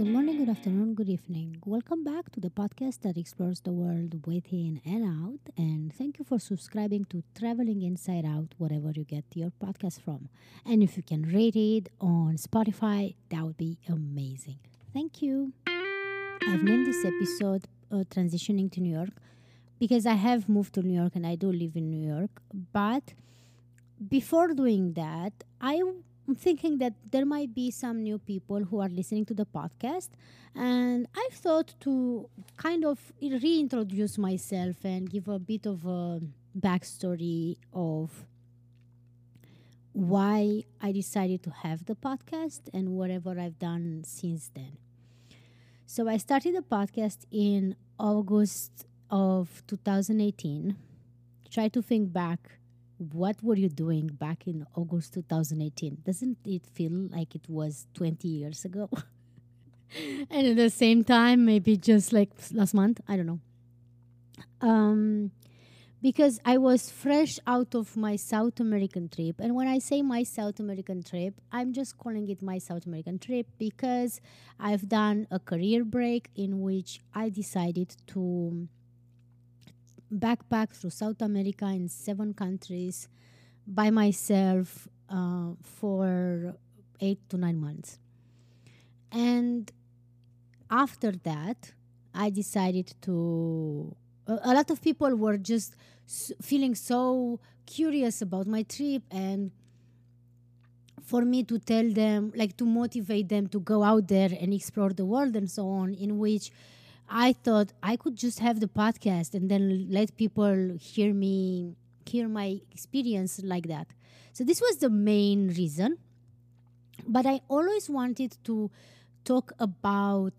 Good morning, good afternoon, good evening. Welcome back to the podcast that explores the world within and out. And thank you for subscribing to Traveling Inside Out, wherever you get your podcast from. And if you can rate it on Spotify, that would be amazing. Thank you. I've named this episode uh, Transitioning to New York because I have moved to New York and I do live in New York. But before doing that, I I'm thinking that there might be some new people who are listening to the podcast, and I thought to kind of reintroduce myself and give a bit of a backstory of why I decided to have the podcast and whatever I've done since then. So I started the podcast in August of 2018. Try to think back what were you doing back in August 2018? Doesn't it feel like it was 20 years ago? and at the same time, maybe just like last month, I don't know. Um, because I was fresh out of my South American trip. And when I say my South American trip, I'm just calling it my South American trip because I've done a career break in which I decided to backpack through South America in seven countries by myself uh, for eight to nine months. And after that, I decided to. A, lot of people were just s- feeling so curious about my trip and for me to tell them, like to motivate them to go out there and explore the world and so on, in which I thought I could just have the podcast and then let people hear me, hear my experience like that. So this was the main reason. But I always wanted to talk about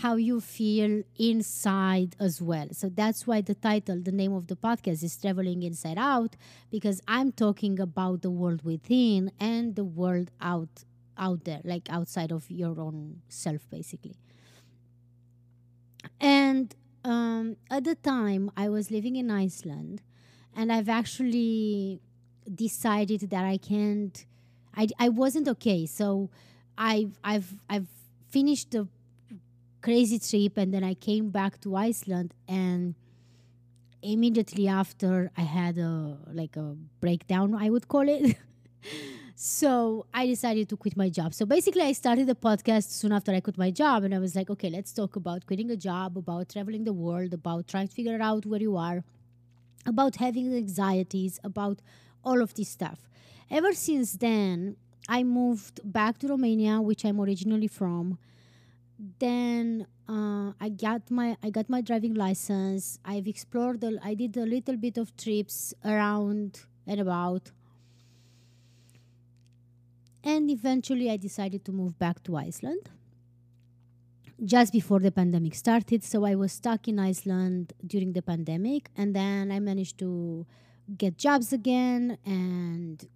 how you feel inside as well. So that's why the title, the name of the podcast is Traveling Inside Out, because I'm talking about the world within and the world out out there, like outside of your own self, basically. And um, at the time, I was living in Iceland, and I've actually decided that I can't. I, I wasn't okay, so I've I've I've finished the crazy trip, and then I came back to Iceland, and immediately after, I had a like a breakdown, I would call it. So I decided to quit my job. So basically, I started the podcast soon after I quit my job, and I was like, okay, let's talk about quitting a job, about traveling the world, about trying to figure out where you are, about having anxieties, about all of this stuff. Ever since then, I moved back to Romania, which I'm originally from. Then uh, I got my I got my driving license. I've explored. The, I did a little bit of trips around and about and eventually, I decided to move back to Iceland just before the pandemic started. So I was stuck in Iceland during the pandemic. And then I managed to get jobs again. And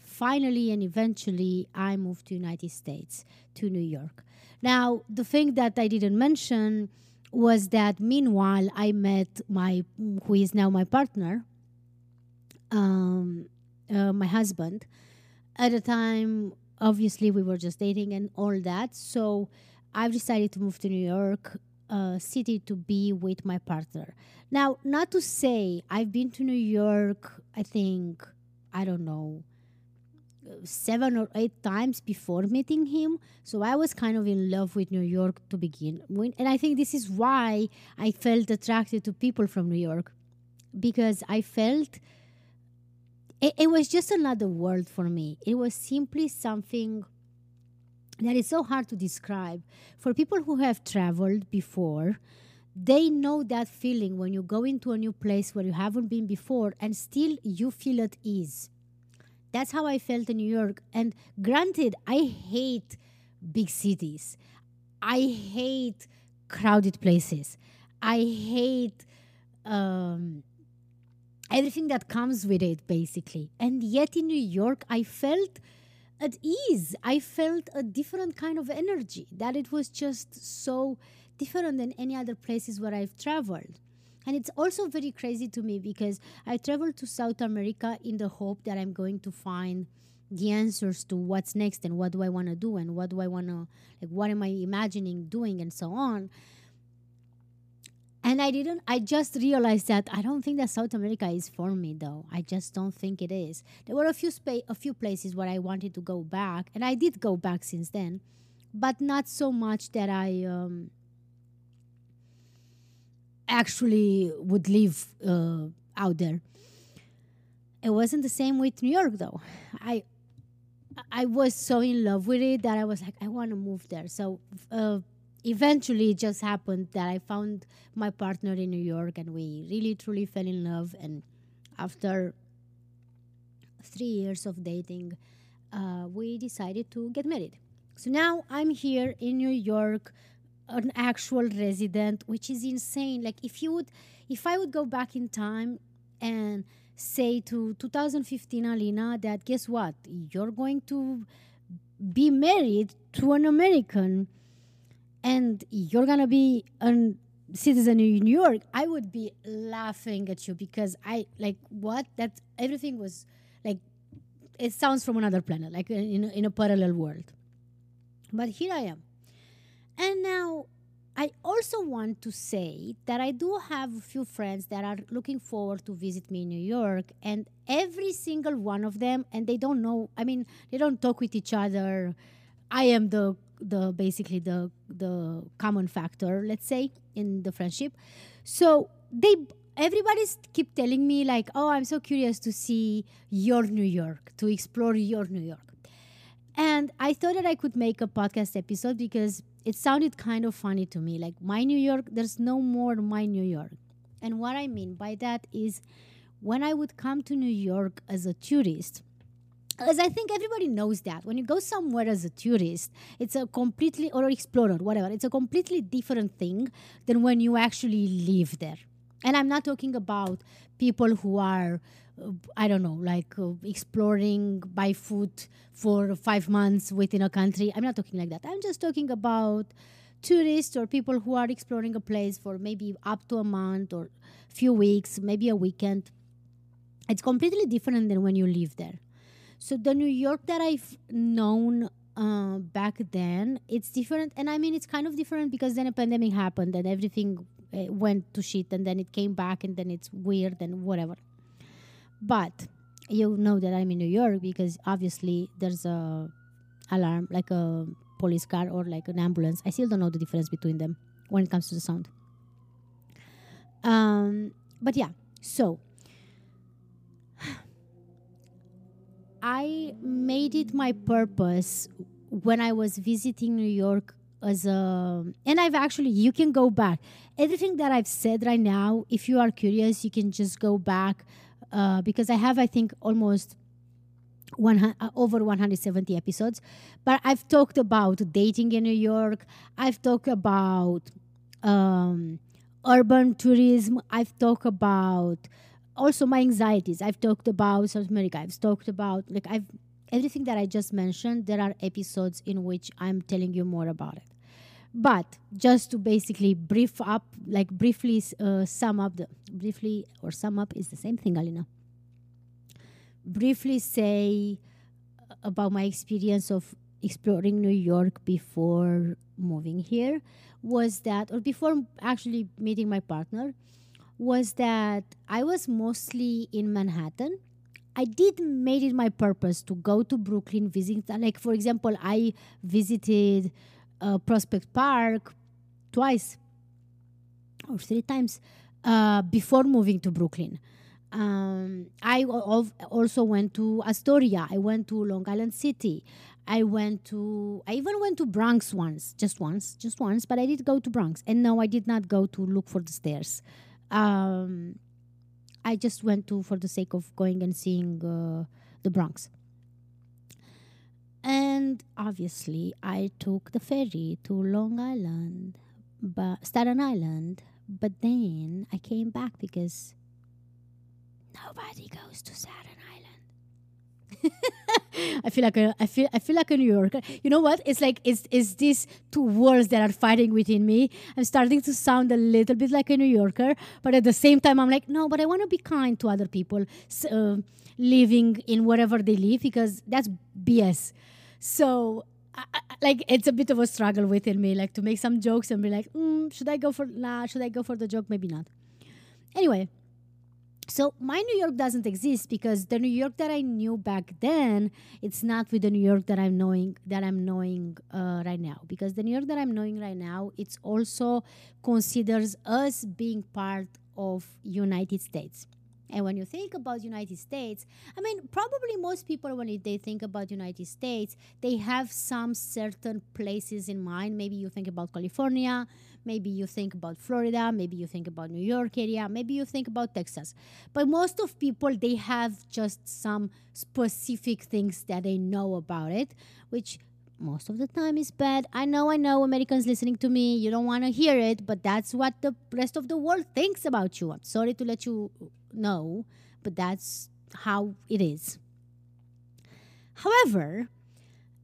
finally and eventually, I moved to United States, to New York. Now, the thing that I didn't mention was that meanwhile, I met my, who is now my partner, um, uh, my husband at the time, obviously, we were just dating and all that. So I've decided to move to New York uh, City to be with my partner. Now, not to say I've been to New York, I think, I don't know, seven or eight times before meeting him. So I was kind of in love with New York to begin with. And I think this is why I felt attracted to people from New York because I felt it, it was just another world for me. It was simply something that is so hard to describe. For people who have traveled before, they know that feeling when you go into a new place where you haven't been before and still you feel at ease. That's how I felt in New York. And granted, I hate big cities. I hate crowded places. I hate um, everything that comes with it, basically. And yet in New York, I felt at ease. I felt a different kind of energy, that it was just so different than any other places where I've traveled. And it's also very crazy to me because I traveled to South America in the hope that I'm going to find the answers to what's next and what do I want to do and what do I want to like what am I imagining doing and so on. And I didn't I just realized that I don't think that South America is for me though. I just don't think it is. There were a few spa- a few places where I wanted to go back and I did go back since then, but not so much that I um, actually would live uh, out there. It wasn't the same with New York though. I I was so in love with it that I was like, I want to move there. So uh, eventually, it just happened that I found my partner in New York, and we really truly fell in love. And after three years of dating, uh, we decided to get married. So now I'm here in New York, an actual resident, which is insane. Like if you would, if I would go back in time and say to 2015 Alina that guess what you're going to be married to an American and you're gonna be a citizen in New York, I would be laughing at you because I like what that everything was like. It sounds from another planet, like in in a parallel world. But here I am, and now I also want to say that I do have a few friends that are looking forward to visit me in New York, and every single one of them, and they don't know. I mean, they don't talk with each other. I am the the basically the the common factor, let's say, in the friendship. So they everybody's keep telling me like, oh, I'm so curious to see your New York, to explore your New York. And I thought that I could make a podcast episode because it sounded kind of funny to me. Like, my New York, there's no more my New York. And what I mean by that is when I would come to New York as a tourist, as I think everybody knows that when you go somewhere as a tourist, it's a completely, or explorer, whatever, it's a completely different thing than when you actually live there. And I'm not talking about people who are I don't know, like uh, exploring by foot for five months within a country. I'm not talking like that. I'm just talking about tourists or people who are exploring a place for maybe up to a month or a few weeks, maybe a weekend. It's completely different than when you live there. So the New York that I've known uh, back then, it's different. And I mean, it's kind of different because then a pandemic happened and everything uh, went to shit and then it came back and then it's weird and whatever. But you know that I'm in New York because obviously there's a alarm like a police car or like an ambulance. I still don't know the difference between them when it comes to the sound. Um, but yeah, so I made it my purpose when I was visiting New York as a and I've actually you can go back. Everything that I've said right now, if you are curious, you can just go back uh, because I have, I think, almost one, uh, over 170 episodes. But I've talked about dating in New York. I've talked about um, urban tourism. I've talked about also my anxieties. I've talked about South America. I've talked about like I've everything that I just mentioned. There are episodes in which I'm telling you more about it. But just to basically brief up, like briefly uh, sum up the briefly or sum up is the same thing, Alina. Briefly say about my experience of exploring New York before moving here was that, or before actually meeting my partner, was that I was mostly in Manhattan. I did made it my purpose to go to Brooklyn, visit. Like for example, I visited uh, Prospect Park twice or three times uh, before moving to Brooklyn. Um, I also went to Astoria. I went to Long Island City. I went to. I even went to Bronx once, just once, just once. But I did go to Bronx, and no, I did not go to look for the stairs. Um, I just went to for the sake of going and seeing uh, the Bronx. And obviously, I took the ferry to Long Island, but Staten Island. But then I came back because nobody goes to Staten Island. I feel like a, I feel I feel like a New Yorker. You know what? It's like it's it's these two worlds that are fighting within me. I'm starting to sound a little bit like a New Yorker, but at the same time, I'm like, no, but I want to be kind to other people uh, living in wherever they live because that's BS. So I, I, like it's a bit of a struggle within me, like to make some jokes and be like, mm, should I go for nah? Should I go for the joke? Maybe not. Anyway, so my New York doesn't exist because the New York that I knew back then, it's not with the New York that I'm knowing that I'm knowing uh, right now. Because the New York that I'm knowing right now, it's also considers us being part of United States. And when you think about United States, I mean, probably most people when they think about United States, they have some certain places in mind. Maybe you think about California, maybe you think about Florida, maybe you think about New York area, maybe you think about Texas. But most of people they have just some specific things that they know about it, which most of the time is bad. I know, I know, Americans listening to me, you don't want to hear it, but that's what the rest of the world thinks about you. I'm sorry to let you know, but that's how it is. However,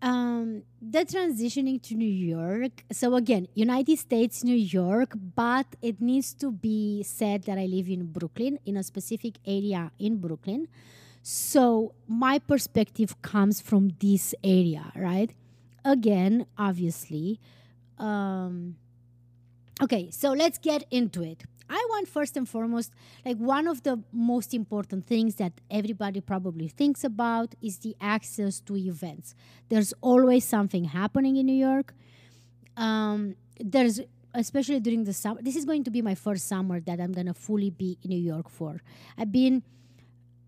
um, the transitioning to New York. So again, United States, New York, but it needs to be said that I live in Brooklyn, in a specific area in Brooklyn. So my perspective comes from this area, right? Again, obviously. Um, okay, so let's get into it. I want first and foremost, like one of the most important things that everybody probably thinks about is the access to events. There's always something happening in New York. Um, there's especially during the summer. This is going to be my first summer that I'm gonna fully be in New York for. I've been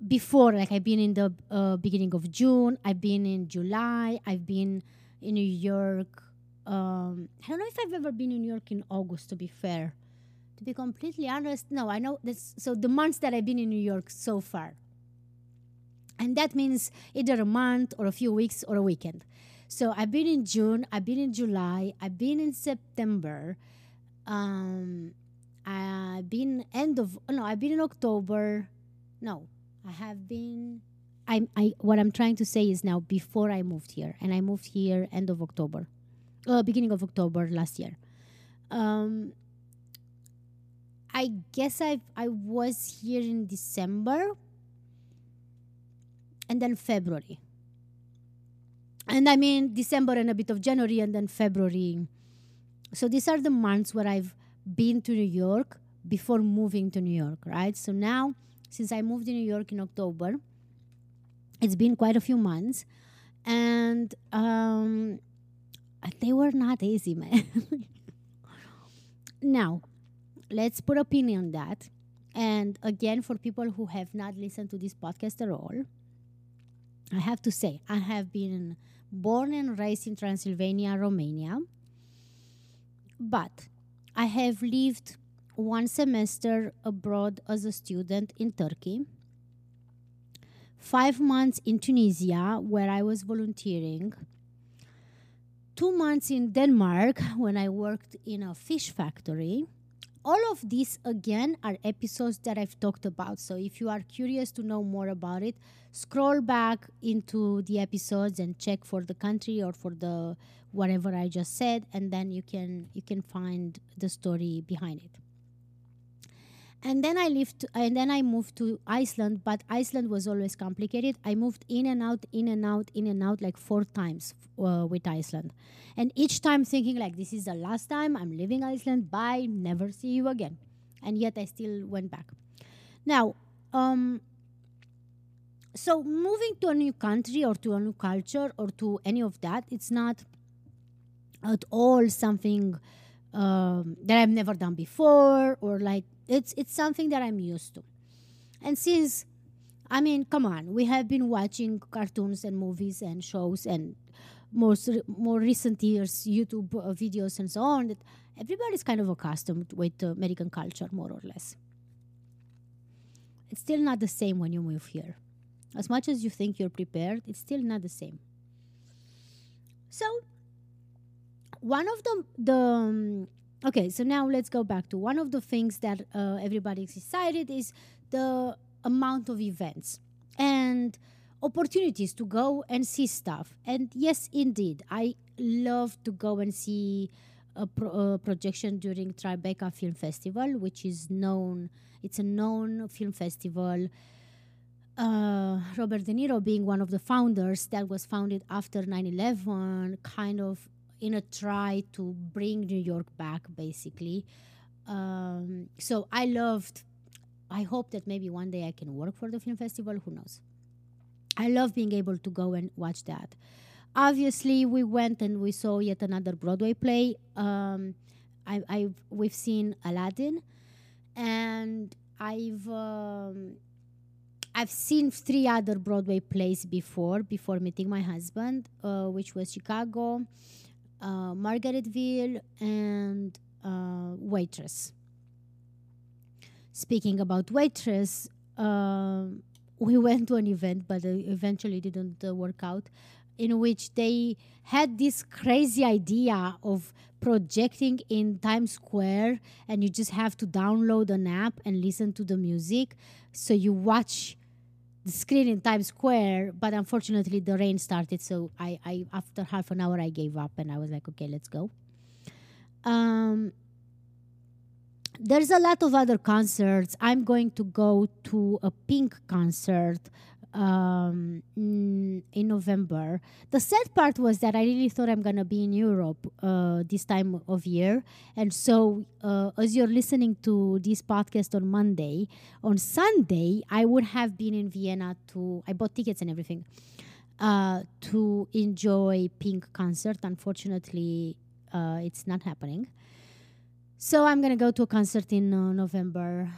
before, like I've been in the uh, beginning of June. I've been in July. I've been in New York. Um, I don't know if I've ever been in New York in August. To be fair to be completely honest, no, I know this. So the months that I've been in New York so far, and that means either a month or a few weeks or a weekend. So I've been in June, I've been in July, I've been in September, um, I've been end of no, I've been in October. No, I have been. I'm. I what I'm trying to say is now before I moved here, and I moved here end of October, uh, beginning of October last year. Um, I guess I I was here in December and then February. And I mean December and a bit of January and then February. So these are the months where I've been to New York before moving to New York, right? So now since I moved to New York in October, it's been quite a few months and um, they were not easy, man. now, let's put pin on that. And again, for people who have not listened to this podcast at all, I have to say, I have been born and raised in Transylvania, Romania, but I have lived one semester abroad as a student in Turkey, five months in Tunisia, where I was volunteering, two months in Denmark when I worked in a fish factory all of these again are episodes that I've talked about. So if you are curious to know more about it, scroll back into the episodes and check for the country or for the whatever I just said and then you can you can find the story behind it and then I lived, and then I moved to Iceland. But Iceland was always complicated. I moved in and out, in and out, in and out, like four times uh, with Iceland, and each time thinking like, "This is the last time I'm leaving Iceland. Bye, never see you again." And yet I still went back. Now, um, so moving to a new country or to a new culture or to any of that, it's not at all something um, that I've never done before or like it's it's something that I'm used to. And since I mean, come on, we have been watching cartoons and movies and shows and most more recent years YouTube uh, videos and so on that everybody's kind of accustomed with uh, American culture more or less. It's still not the same when you move here. As much as you think you're prepared, it's still not the same. So, one of the the um, okay so now let's go back to one of the things that uh, everybody is excited is the amount of events and opportunities to go and see stuff. And yes, indeed, I love to go and see a, pro- a projection during Tribeca Film Festival, which is known. It's a known film festival. Uh, Robert De Niro being one of the founders, that was founded after 9/11, kind of in a try to bring New York back, basically. Um, so I loved. I hope that maybe one day I can work for the film festival. Who knows? I love being able to go and watch that. Obviously, we went and we saw yet another Broadway play. Um, I, I we've seen Aladdin, and I've um, I've seen three other Broadway plays before before meeting my husband, uh, which was Chicago, uh, Margaritaville, and uh, Waitress. Speaking about Waitress, um, we went to an event, but uh, eventually didn't uh, work out, in which they had this crazy idea of projecting in Times Square, and you just have to download an app and listen to the music. So you watch the screen in Times Square, but unfortunately the rain started. So I, I after half an hour I gave up and I was like, okay, let's go. Um, there's a lot of other concerts. I'm going to go to a Pink concert um, in November. The sad part was that I really thought I'm gonna be in Europe uh, this time of year, and so uh, as you're listening to this podcast on Monday, on Sunday I would have been in Vienna to. I bought tickets and everything uh, to enjoy Pink concert. Unfortunately, uh, it's not happening. So I'm gonna go to a concert in uh, November.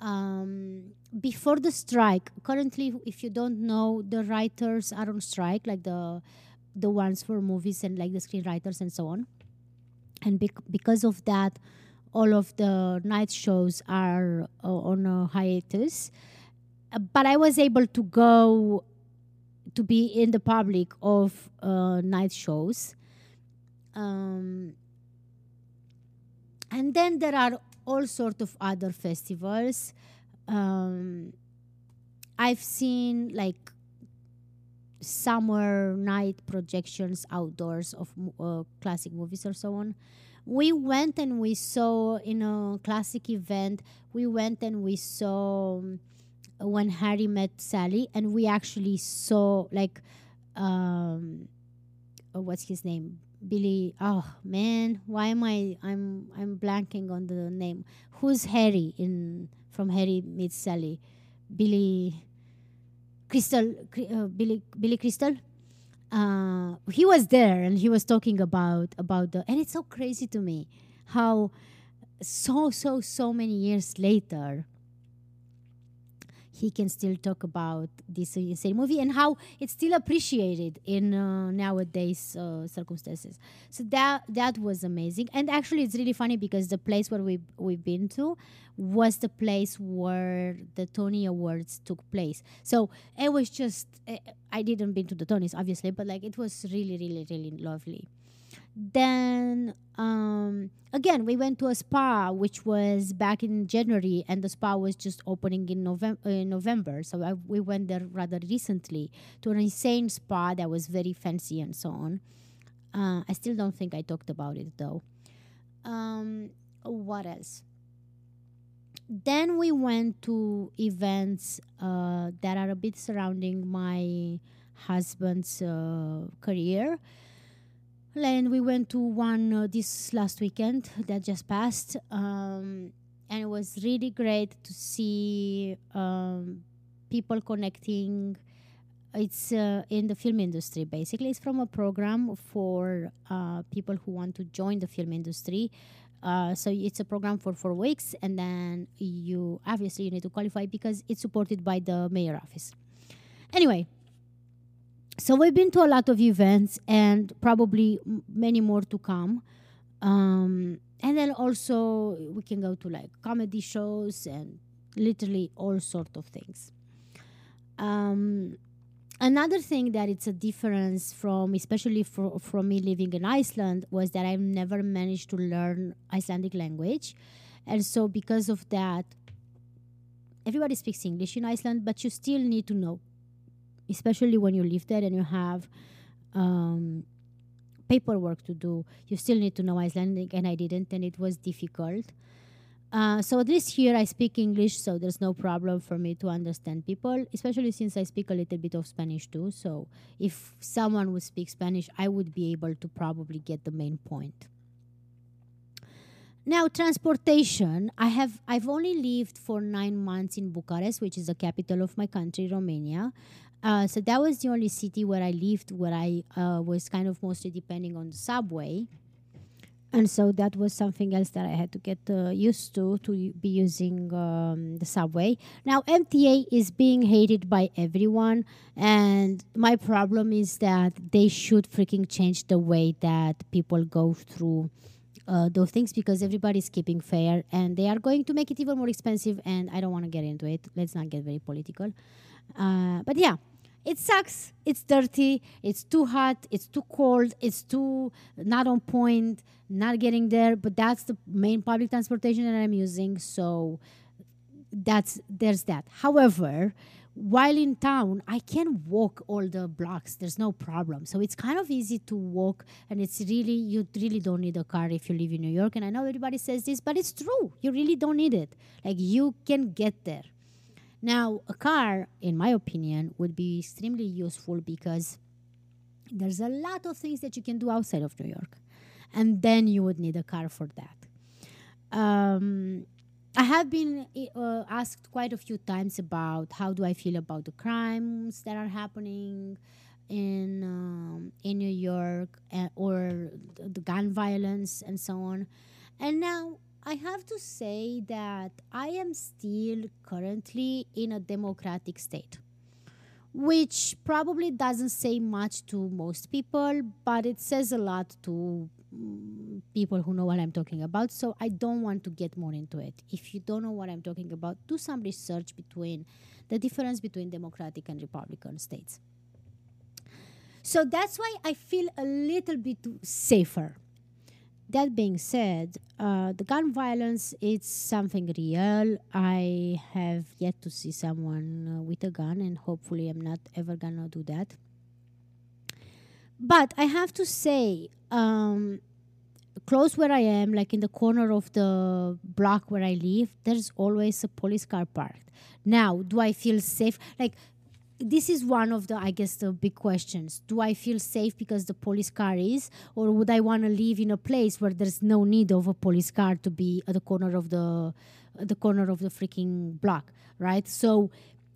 Um, before the strike, currently, if you don't know, the writers are on strike, like the the ones for movies and like the screenwriters and so on. And bec- because of that, all of the night shows are uh, on a hiatus. Uh, but I was able to go to be in the public of uh, night shows. Um, and then there are all sort of other festivals um, I've seen like summer night projections outdoors of uh, classic movies or so on. We went and we saw in a classic event. We went and we saw um, when Harry met Sally, and we actually saw like um, uh, what's his name? Billy. Oh man, why am I? I'm I'm blanking on the name. Who's Harry in from Harry meets Sally, Billy Crystal, uh, Billy Billy Crystal. Uh, he was there and he was talking about about the and it's so crazy to me how so so so many years later he can still talk about this insane movie and how it's still appreciated in uh, nowadays uh, circumstances. So that that was amazing, and actually it's really funny because the place where we we've been to was the place where the Tony Awards took place. So it was just eh, I didn't been to the Tonys obviously, but like it was really really really lovely. Then um, again, we went to a spa, which was back in January, and the spa was just opening in November. Uh, November, so I, we went there rather recently to an insane spa that was very fancy and so on. Uh, I still don't think I talked about it though. Um, what else? Then we went to events uh, that are a bit surrounding my husband's uh, career and we went to one uh, this last weekend that just passed um, and it was really great to see um, people connecting. It's uh, in the film industry basically. It's from a program for uh, people who want to join the film industry. Uh, so it's a program for four weeks and then you obviously you need to qualify because it's supported by the mayor office. Anyway so we've been to a lot of events and probably m- many more to come. Um, and then also we can go to like comedy shows and literally all sort of things. Um, another thing that it's a difference from especially for, from me living in iceland was that i've never managed to learn icelandic language. And so because of that everybody speaks english in iceland but you still need to know especially when you live there and you have um, paperwork to do. You still need to know Icelandic, and I didn't, and it was difficult. Uh, so least here I speak English, so there's no problem for me to understand people, especially since I speak a little bit of Spanish too. So if someone would speak Spanish, I would be able to probably get the main point. Now transportation. I have I've only lived for nine months in Bucharest, which is the capital of my country, Romania. Uh, so that was the only city where I lived, where I uh, was kind of mostly depending on the subway and so that was something else that I had to get uh, used to to be using um, the subway. Now MTA is being hated by everyone, and my problem is that they should freaking change the way that people go through. Uh, those things because everybody's keeping fair and they are going to make it even more expensive and i don't want to get into it let's not get very political uh, but yeah it sucks. It's dirty. It's too hot. It's too cold. It's too not on point not getting there. But that's the main public transportation that i'm using. So that's there's that. However while in town i can walk all the blocks. There's no problem. So it's kind of easy to walk and it's really you really don't need a car if you live in new york. And i know everybody says this but it's true. You really don't need it. Like you can get there now a car in my opinion would be extremely useful because there's a lot of things that you can do outside of new york and then you would need a car for that. Um, I have been uh, asked quite a few times about how do I feel about the crimes that are happening in um, in New York uh, or the gun violence and so on. And now I have to say that I am still currently in a democratic state, which probably doesn't say much to most people, but it says a lot to mm, people who know what I'm talking about. So I don't want to get more into it. If you don't know what I'm talking about, do some research between the difference between democratic and republican states. So that's why I feel a little bit safer. That being said, uh, the gun violence it's something real. I have yet to see someone uh, with a gun, and hopefully, I'm not ever gonna do that. But I have to say, um, close where I am, like in the corner of the block where I live, there's always a police car parked. Now, do I feel safe? Like, this is one of the, I guess, the big questions. Do I feel safe because the police car is, or would I want to live in a place where there's no need of a police car to be at the corner of the, the corner of the freaking block, right? So,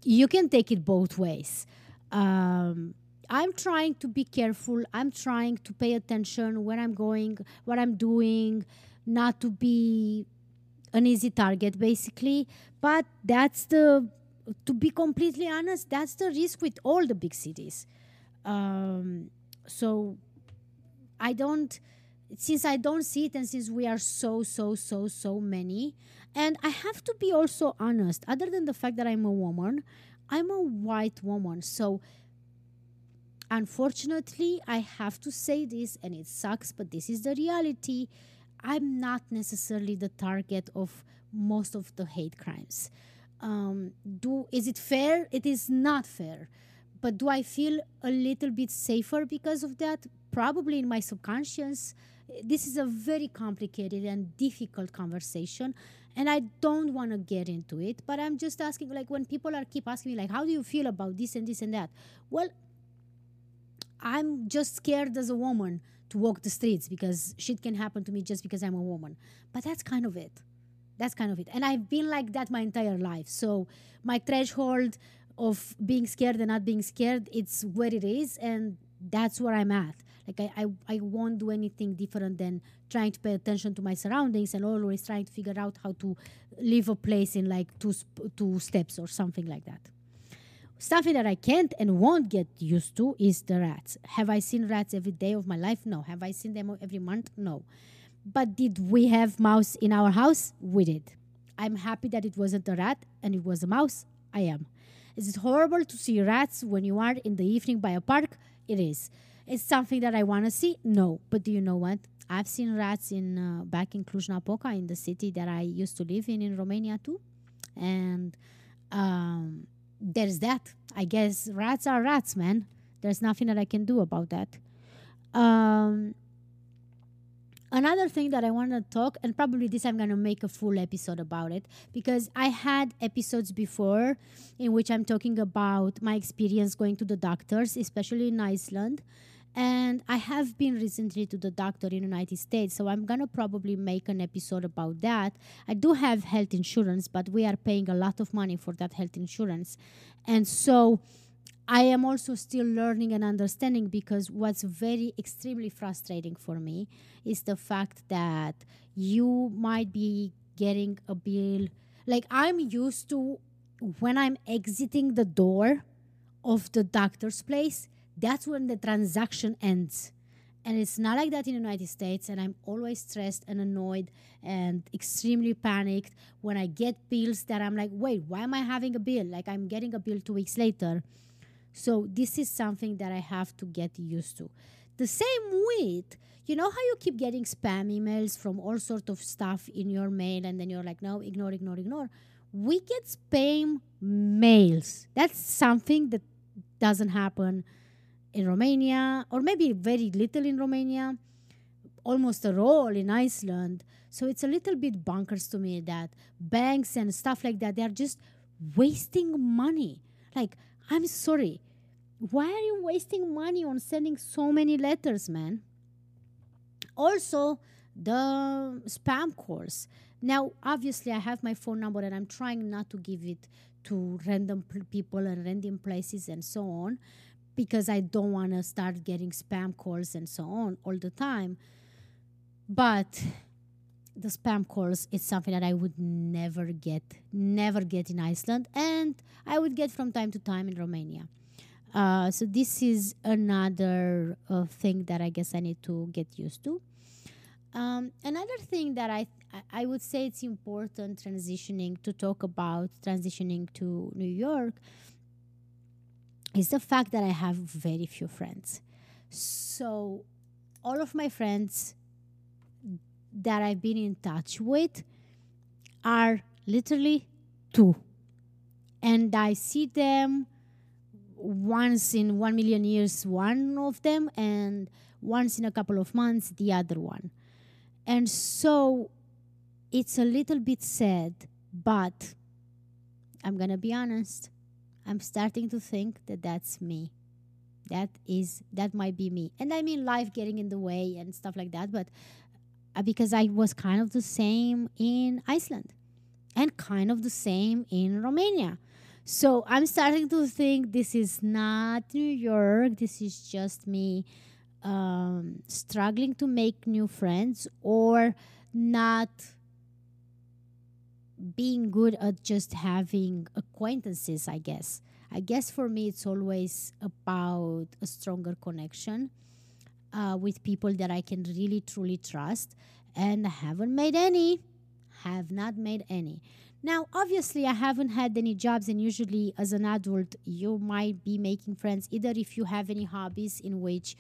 you can take it both ways. Um, I'm trying to be careful. I'm trying to pay attention where I'm going, what I'm doing, not to be an easy target, basically. But that's the, to be completely honest, that's the risk with all the big cities. Um, so I don't, since I don't see it, and since we are so, so, so, so many, and I have to be also honest, other than the fact that I'm a woman, I'm a white woman. So Unfortunately, I have to say this, and it sucks, but this is the reality. I'm not necessarily the target of most of the hate crimes. Um, do is it fair? It is not fair. But do I feel a little bit safer because of that? Probably in my subconscious. This is a very complicated and difficult conversation, and I don't want to get into it. But I'm just asking, like, when people are keep asking me, like, how do you feel about this and this and that? Well, I'm just scared as a woman to walk the streets because shit can happen to me just because I'm a woman. But that's kind of it. That's kind of it. And I've been like that my entire life. So my threshold of being scared and not being scared, it's where it is. And that's where I'm at. Like I, I, I won't do anything different than trying to pay attention to my surroundings and always trying to figure out how to leave a place in like two, sp- two steps or something like that. Something that I can't and won't get used to is the rats. Have I seen rats every day of my life? No. Have I seen them every month? No. But did we have mouse in our house? We did. I'm happy that it wasn't a rat and it was a mouse. I am. Is it horrible to see rats when you are in the evening by a park? It is. It's something that I want to see? No. But do you know what? I've seen rats in uh, back in Cluj-Napoca, in the city that I used to live in in Romania too, and um, there's that. I guess rats are rats, man. There's nothing that I can do about that. Um, another thing that I want to talk, and probably this I'm going to make a full episode about it because I had episodes before in which I'm talking about my experience going to the doctors, especially in Iceland. And I have been recently to the doctor in the United States, so I'm gonna probably make an episode about that. I do have health insurance, but we are paying a lot of money for that health insurance. And so I am also still learning and understanding because what's very extremely frustrating for me is the fact that you might be getting a bill. Like I'm used to when I'm exiting the door of the doctor's place, that's when the transaction ends. And it's not like that in the United States. And I'm always stressed and annoyed and extremely panicked when I get bills that I'm like, wait, why am I having a bill? Like I'm getting a bill two weeks later. So this is something that I have to get used to. The same with, you know how you keep getting spam emails from all sort of stuff in your mail and then you're like, no, ignore, ignore, ignore. We get spam mails. That's something that doesn't happen in Romania, or maybe very little in Romania, almost at all in Iceland. So it's a little bit bonkers to me that banks and stuff like that, they're just wasting money. Like, I'm sorry. Why are you wasting money on sending so many letters, man? Also, the spam calls. Now, obviously, I have my phone number and I'm trying not to give it to random people and random places and so on because I don't want to start getting spam calls and so on all the time. But the spam calls is something that I would never get, never get in Iceland, and I would get from time to time in Romania. Uh, so this is another uh, thing that I guess I need to get used to. Um, another thing that I I would say it's important transitioning to talk about transitioning to New York is the fact that I have very few friends. So, all of my friends that I've been in touch with are literally two. And I see them once in one million years, one of them, and once in a couple of months, the other one. And so it's a little bit sad, but I'm going to be honest I'm starting to think that that's me. That is that might be me. And I mean life getting in the way and stuff like that, but because I was kind of the same in Iceland and kind of the same in Romania. So I'm starting to think this is not New York. This is just me um, struggling to make new friends or not being good at just having acquaintances, I guess. I guess for me, it's always about a stronger connection uh, with people that I can really truly trust. And I haven't made any, have not made any. Now, obviously, I haven't had any jobs, and usually, as an adult, you might be making friends either if you have any hobbies in which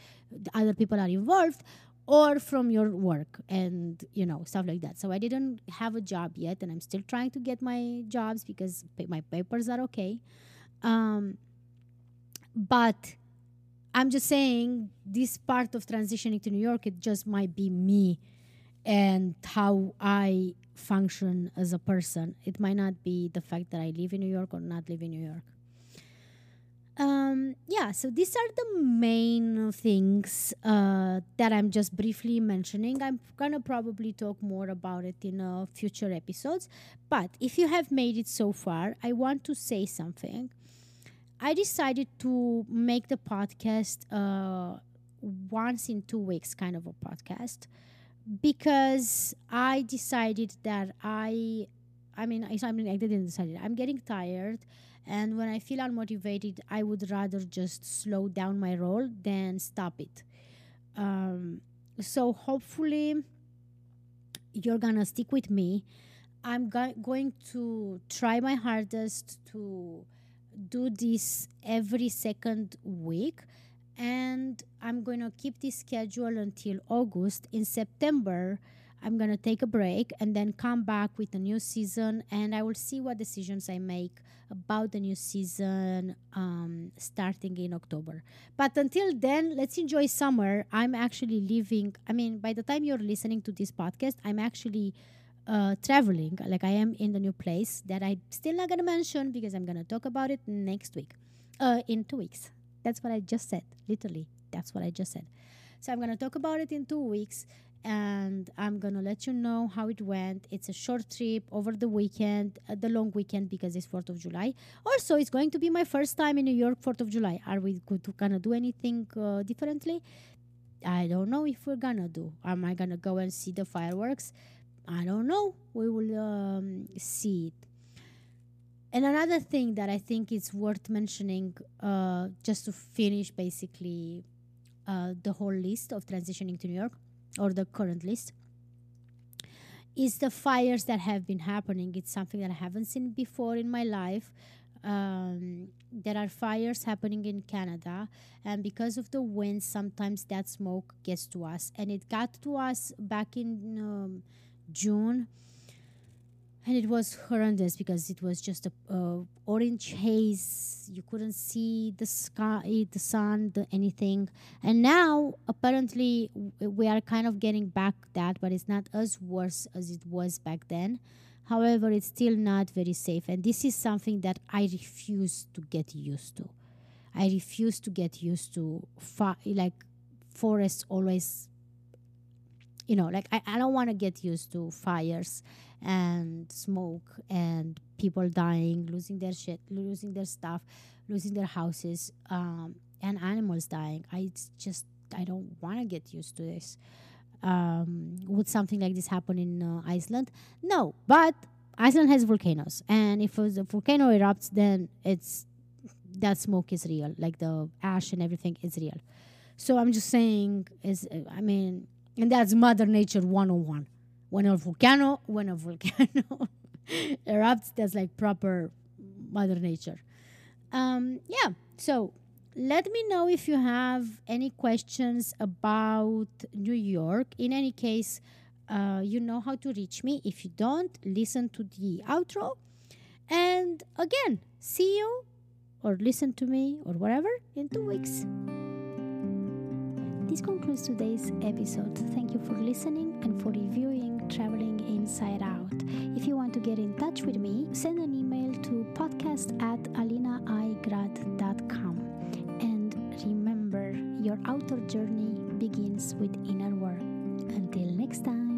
other people are involved, or from your work and you know stuff like that so i didn't have a job yet and i'm still trying to get my jobs because my papers are okay um, but i'm just saying this part of transitioning to new york it just might be me and how i function as a person it might not be the fact that i live in new york or not live in new york um, yeah, so these are the main things uh, that I'm just briefly mentioning. I'm gonna probably talk more about it in uh, future episodes. But if you have made it so far, I want to say something. I decided to make the podcast uh, once in two weeks, kind of a podcast, because I decided that I, I mean, I, mean, I didn't decide. I'm getting tired and when I feel unmotivated, I would rather just slow down my roll than stop it. Um, so hopefully, you're gonna stick with me. I'm go- going to try my hardest to do this every second week and I'm going to keep this schedule until August. In September, I'm gonna take a break and then come back with a new season, and I will see what decisions I make about the new season um, starting in October. But until then, let's enjoy summer. I'm actually leaving. I mean, by the time you're listening to this podcast, I'm actually uh, traveling. Like I am in the new place that I'm still not gonna mention because I'm gonna talk about it next week, uh, in two weeks. That's what I just said. Literally, that's what I just said. So I'm gonna talk about it in two weeks and I'm gonna let you know how it went. It's a short trip over the weekend, uh, the long weekend because it's Fourth of July. Also, it's going to be my first time in New York, Fourth of July. Are we gonna do anything uh, differently? I don't know if we're gonna do. Am I gonna go and see the fireworks? I don't know. We will um, see it. And another thing that I think is worth mentioning, uh, just to finish basically uh, the whole list of transitioning to New York or the current list is the fires that have been happening. It's something that I haven't seen before in my life. Um, there are fires happening in Canada, and because of the wind, sometimes that smoke gets to us. And it got to us back in um, June. And it was horrendous because it was just a orange haze. You couldn't see the sky the sun the anything. And now apparently we are kind of getting back that but it's not as worse as it was back then. However it's still not very safe. And this is something that i refuse to get used to. I refuse to get used to fa- like forests always you know like i, I don't want to get used to fires and smoke and people dying, losing their shit, losing their stuff, losing their houses, um, and animals dying. I just I don't want to get used to this. Um, would something like this happen in uh, Iceland? No, but Iceland has volcanoes, and if a volcano erupts, then it's that smoke is real, like the ash and everything is real. So I'm just saying, is I mean, and that's Mother Nature 101 when a volcano when a volcano erupts that's like proper mother nature. Um, yeah so let me know if you have any questions about new york. In any case uh, you know how to reach me. If you don't listen to the outro. And again see you or listen to me or whatever in two weeks this concludes today's episode. Thank you for listening and for reviewing Traveling Inside Out. If you want to get in touch with me, send an email to podcast at alinaigrad.com. And remember, your outer journey begins with inner work. Until next time.